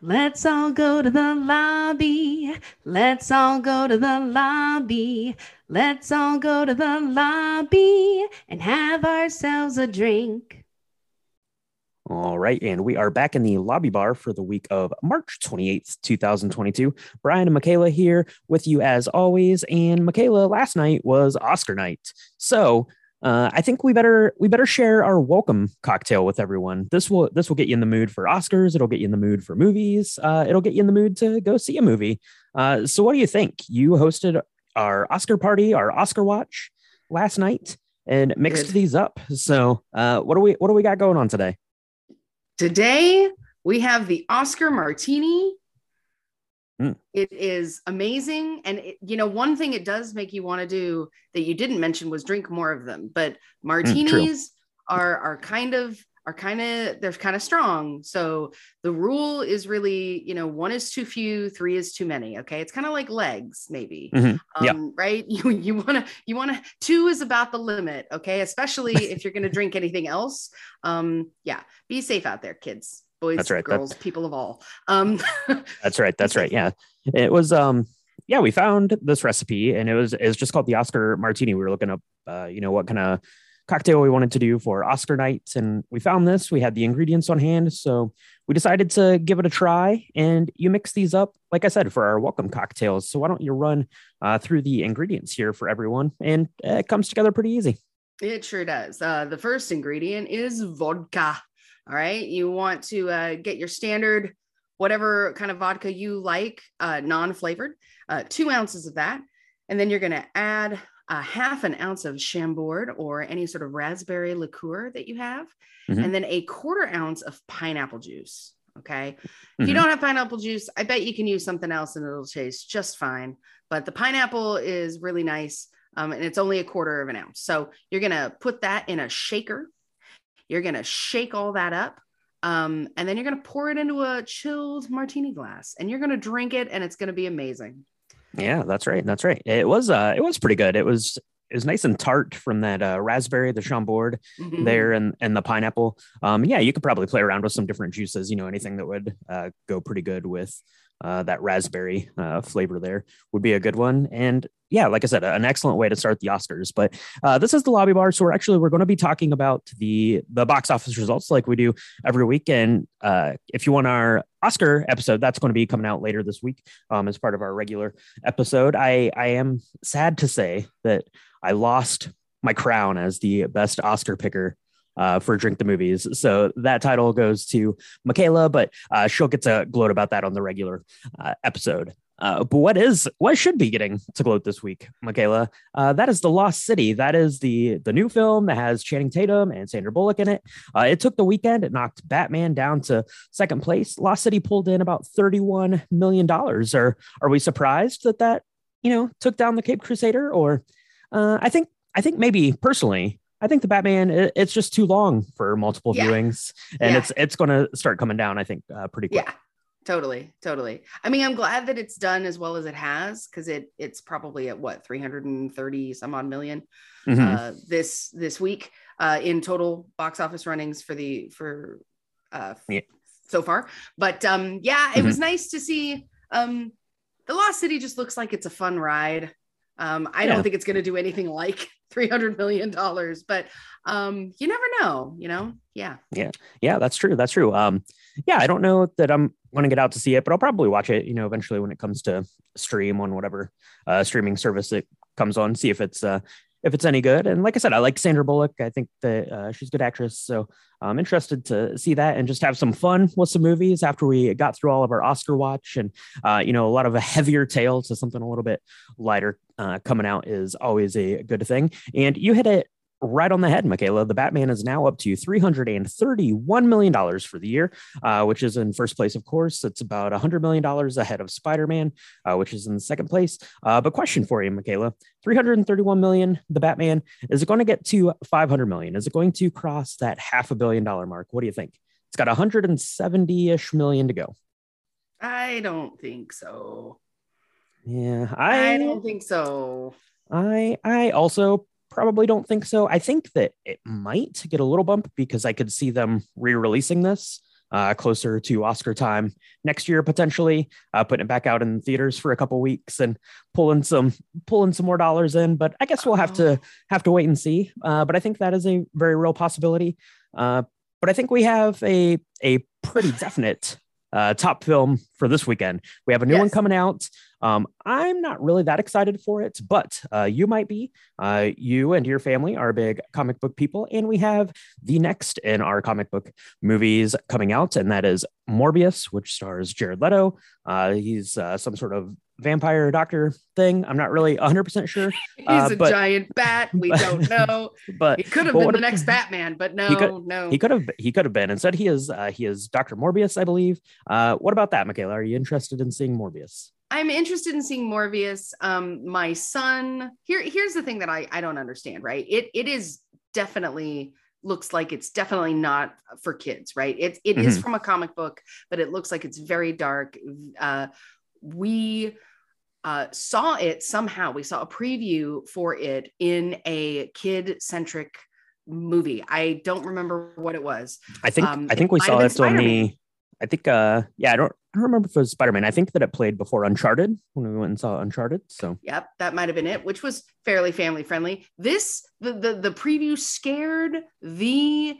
Let's all go to the lobby. Let's all go to the lobby. Let's all go to the lobby and have ourselves a drink. All right, and we are back in the lobby bar for the week of March 28th, 2022. Brian and Michaela here with you as always. And Michaela, last night was Oscar night. So uh, I think we better we better share our welcome cocktail with everyone. This will this will get you in the mood for Oscars. It'll get you in the mood for movies. Uh, it'll get you in the mood to go see a movie. Uh, so, what do you think? You hosted our Oscar party, our Oscar watch last night, and mixed Good. these up. So, uh, what do we what do we got going on today? Today we have the Oscar Martini. Mm. It is amazing. And, it, you know, one thing it does make you want to do that you didn't mention was drink more of them. But martinis are, are kind of, are kind of, they're kind of strong. So the rule is really, you know, one is too few, three is too many. Okay. It's kind of like legs, maybe. Mhm. Yeah. Um, right. You, you want to, you want to, two is about the limit. Okay. Especially if you're going to drink anything else. Um, yeah. Be safe out there, kids, boys, That's right. Girls, people of all. Um, That's right. That's right. Yeah. It was um yeah, we found this recipe and it was it's just called the Oscar Martini. We were looking up uh, you know, what kind of cocktail we wanted to do for Oscar nights and we found this. We had the ingredients on hand, so we decided to give it a try and you mix these up like I said for our welcome cocktails. So why don't you run uh, through the ingredients here for everyone and it comes together pretty easy. It sure does. Uh, the first ingredient is vodka. All right. You want to uh, get your standard, whatever kind of vodka you like, uh, non flavored, uh, two ounces of that. And then you're going to add a half an ounce of Chambord or any sort of raspberry liqueur that you have, Mhm. and then a quarter ounce of pineapple juice. Okay. If you Mhm. don't have pineapple juice, I bet you can use something else and it'll taste just fine. But the pineapple is really nice. Um, and it's only a quarter of an ounce. So you're going to put that in a shaker. You're going to shake all that up. Um, and then you're going to pour it into a chilled martini glass and you're going to drink it and it's going to be amazing. Yeah, that's right. That's right. It was uh it was pretty good. It was it was nice and tart from that uh, raspberry, the Chambord. Mhm. there and and the pineapple. Um, yeah, you could probably play around with some different juices. You know, anything that would uh, go pretty good with uh, that raspberry uh, flavor there would be a good one. And yeah, like I said, an excellent way to start the Oscars. But uh, this is the lobby bar, so we're actually we're going to be talking about the the box office results like we do every week. And uh, if you want our Oscar episode, that's going to be coming out later this week um, as part of our regular episode. I I am sad to say that I lost my crown as the best Oscar picker uh, for Drink the Movies. So that title goes to Michaela, but uh, she'll get to gloat about that on the regular uh, episode. Uh, but what is what should be getting to gloat this week, Michaela? Uh, that is the Lost City. That is the the new film that has Channing Tatum and Sandra Bullock in it. Uh, it took the weekend. It knocked Batman down to second place. Lost City pulled in about thirty one million dollars. Are are we surprised that that you know took down the Cape Crusader? Or I think I think maybe personally, I think the Batman it's just too long for multiple Yeah. viewings, and Yeah. it's it's going to start coming down. I think uh, pretty quick. Yeah, totally, totally. I mean, I'm glad that it's done as well as it has because it it's probably at what 330 some odd 1000000 Mhm. uh, this this week uh, in total box office runnings for the for uh, Yeah. so far. But um, yeah, it was nice to see. Um, the Lost City just looks like it's a fun ride. Um, I Yeah. don't think it's going to do anything like 300 million dollars, but um, you never know. You know, yeah. Yeah, Yeah, that's true. That's true. Um, yeah, I don't know that I'm going to get out to see it, but I'll probably watch it. You know, eventually when it comes to stream on whatever uh, streaming service it comes on, see if it's uh, if it's any good. And like I said, I like Sandra Bullock. I think that uh, she's a good actress, so I'm interested to see that and just have some fun with some movies after we got through all of our Oscar watch and uh, you know a lot of a heavier tale to something a little bit lighter uh, coming out is always a good thing. And you hit it right on the head, Michaela. The Batman is now up to $331 million for the year, uh, which is in first place, of course. It's about $100 million ahead of Spider Man, uh, which is in second place. Uh, but question for you, Michaela 331 million, the Batman, is it going to get to 500 million? Is it going to cross that half a billion dollar mark? What do you think? It's got 170 ish million to go. I don't think so. Yeah, I, I, don't think so. I I also probably don't think so. I think that it might get a little bump because I could see them re-releasing this uh, closer to Oscar time next year, potentially uh, putting it back out in theaters for a couple weeks and pulling some pulling some more dollars in. But I guess we'll have to oh. have to wait and see. Uh, but I think that is a very real possibility. Uh, but I think we have a a pretty definite uh, top film for this weekend. We have a new yes. one coming out. Um, I'm not really that excited for it, but uh, you might be. Uh, you and your family are big comic book people, and we have the next in our comic book movies coming out, and that is Morbius, which stars Jared Leto. Uh, he's uh, some sort of vampire doctor thing. I'm not really 100% sure. He's uh, a but, giant bat. We don't know. but he could have been the next Batman, but no, he could, no. He could have he could have been. Instead, he is uh, he is Dr. Morbius, I believe. Uh, what about that, Michaela? Are you interested in seeing Morbius? I'm interested in seeing Morbius. Um, my son, here, here's the thing that I, I don't understand, right? It it is definitely looks like it's definitely not for kids, right? It, it mm-hmm. is from a comic book, but it looks like it's very dark. Uh, we uh, saw it somehow. We saw a preview for it in a kid centric movie. I don't remember what it was. I think um, I think we saw it on the I think, uh, yeah, I don't, I don't remember if it was Spider Man. I think that it played before Uncharted when we went and saw Uncharted. So, yep, that might have been it, which was fairly family friendly. This, the the the preview scared the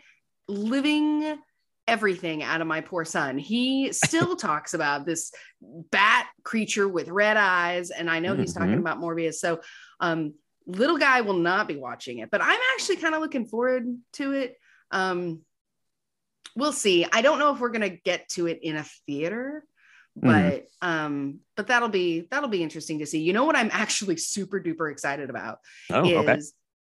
living everything out of my poor son. He still talks about this bat creature with red eyes, and I know he's mm-hmm. talking about Morbius. So, um, little guy will not be watching it, but I'm actually kind of looking forward to it. Um, we'll see. I don't know if we're gonna get to it in a theater, mm-hmm. but mm. um, but that'll be that'll be interesting to see. You know what I'm actually super duper excited about oh, is okay.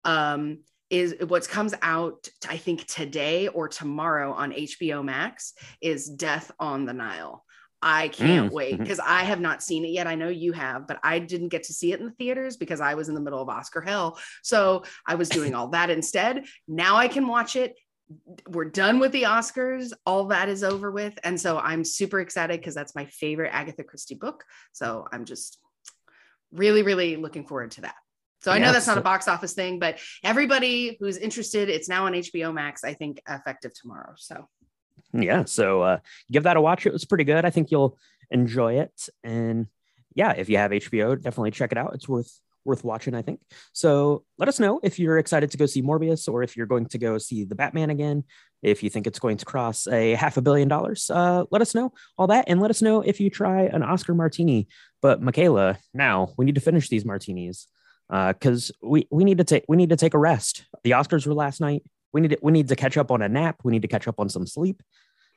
um is what comes out I think today or tomorrow on HBO Max is Death on the Nile. I can't mm. wait because mm-hmm. I have not seen it yet. I know you have, but I didn't get to see it in the theaters because I was in the middle of Oscar hell. So I was doing all that instead. Now I can watch it we're done with the Oscars. All that is over with. And so I'm super excited because that's my favorite Agatha Christie book. So I'm just really, really looking forward to that. So I know that's not a box office thing, but everybody who's interested, it's now on HBO Max, I think effective tomorrow. So yeah, so uh, give that a watch. It was pretty good. I think you'll enjoy it. And yeah, if you have HBO, definitely check it out. It's worth worth watching, I think. So let us know if you're excited to go see Morbius or if you're going to go see the Batman again. If you think it's going to cross a half a billion dollars, uh, let us know all that. And let us know if you try an Oscar martini. But Michaela, now we need to finish these martinis because uh, we, we need to take we need to take a rest. The Oscars were last night. We need to, we need to catch up on a nap. We need to catch up on some sleep.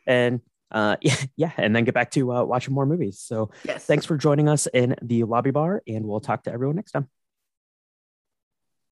And uh, yeah, yeah, and then get back to uh, watching more movies. So yes. thanks for joining us in the lobby bar, and we'll talk to everyone next time.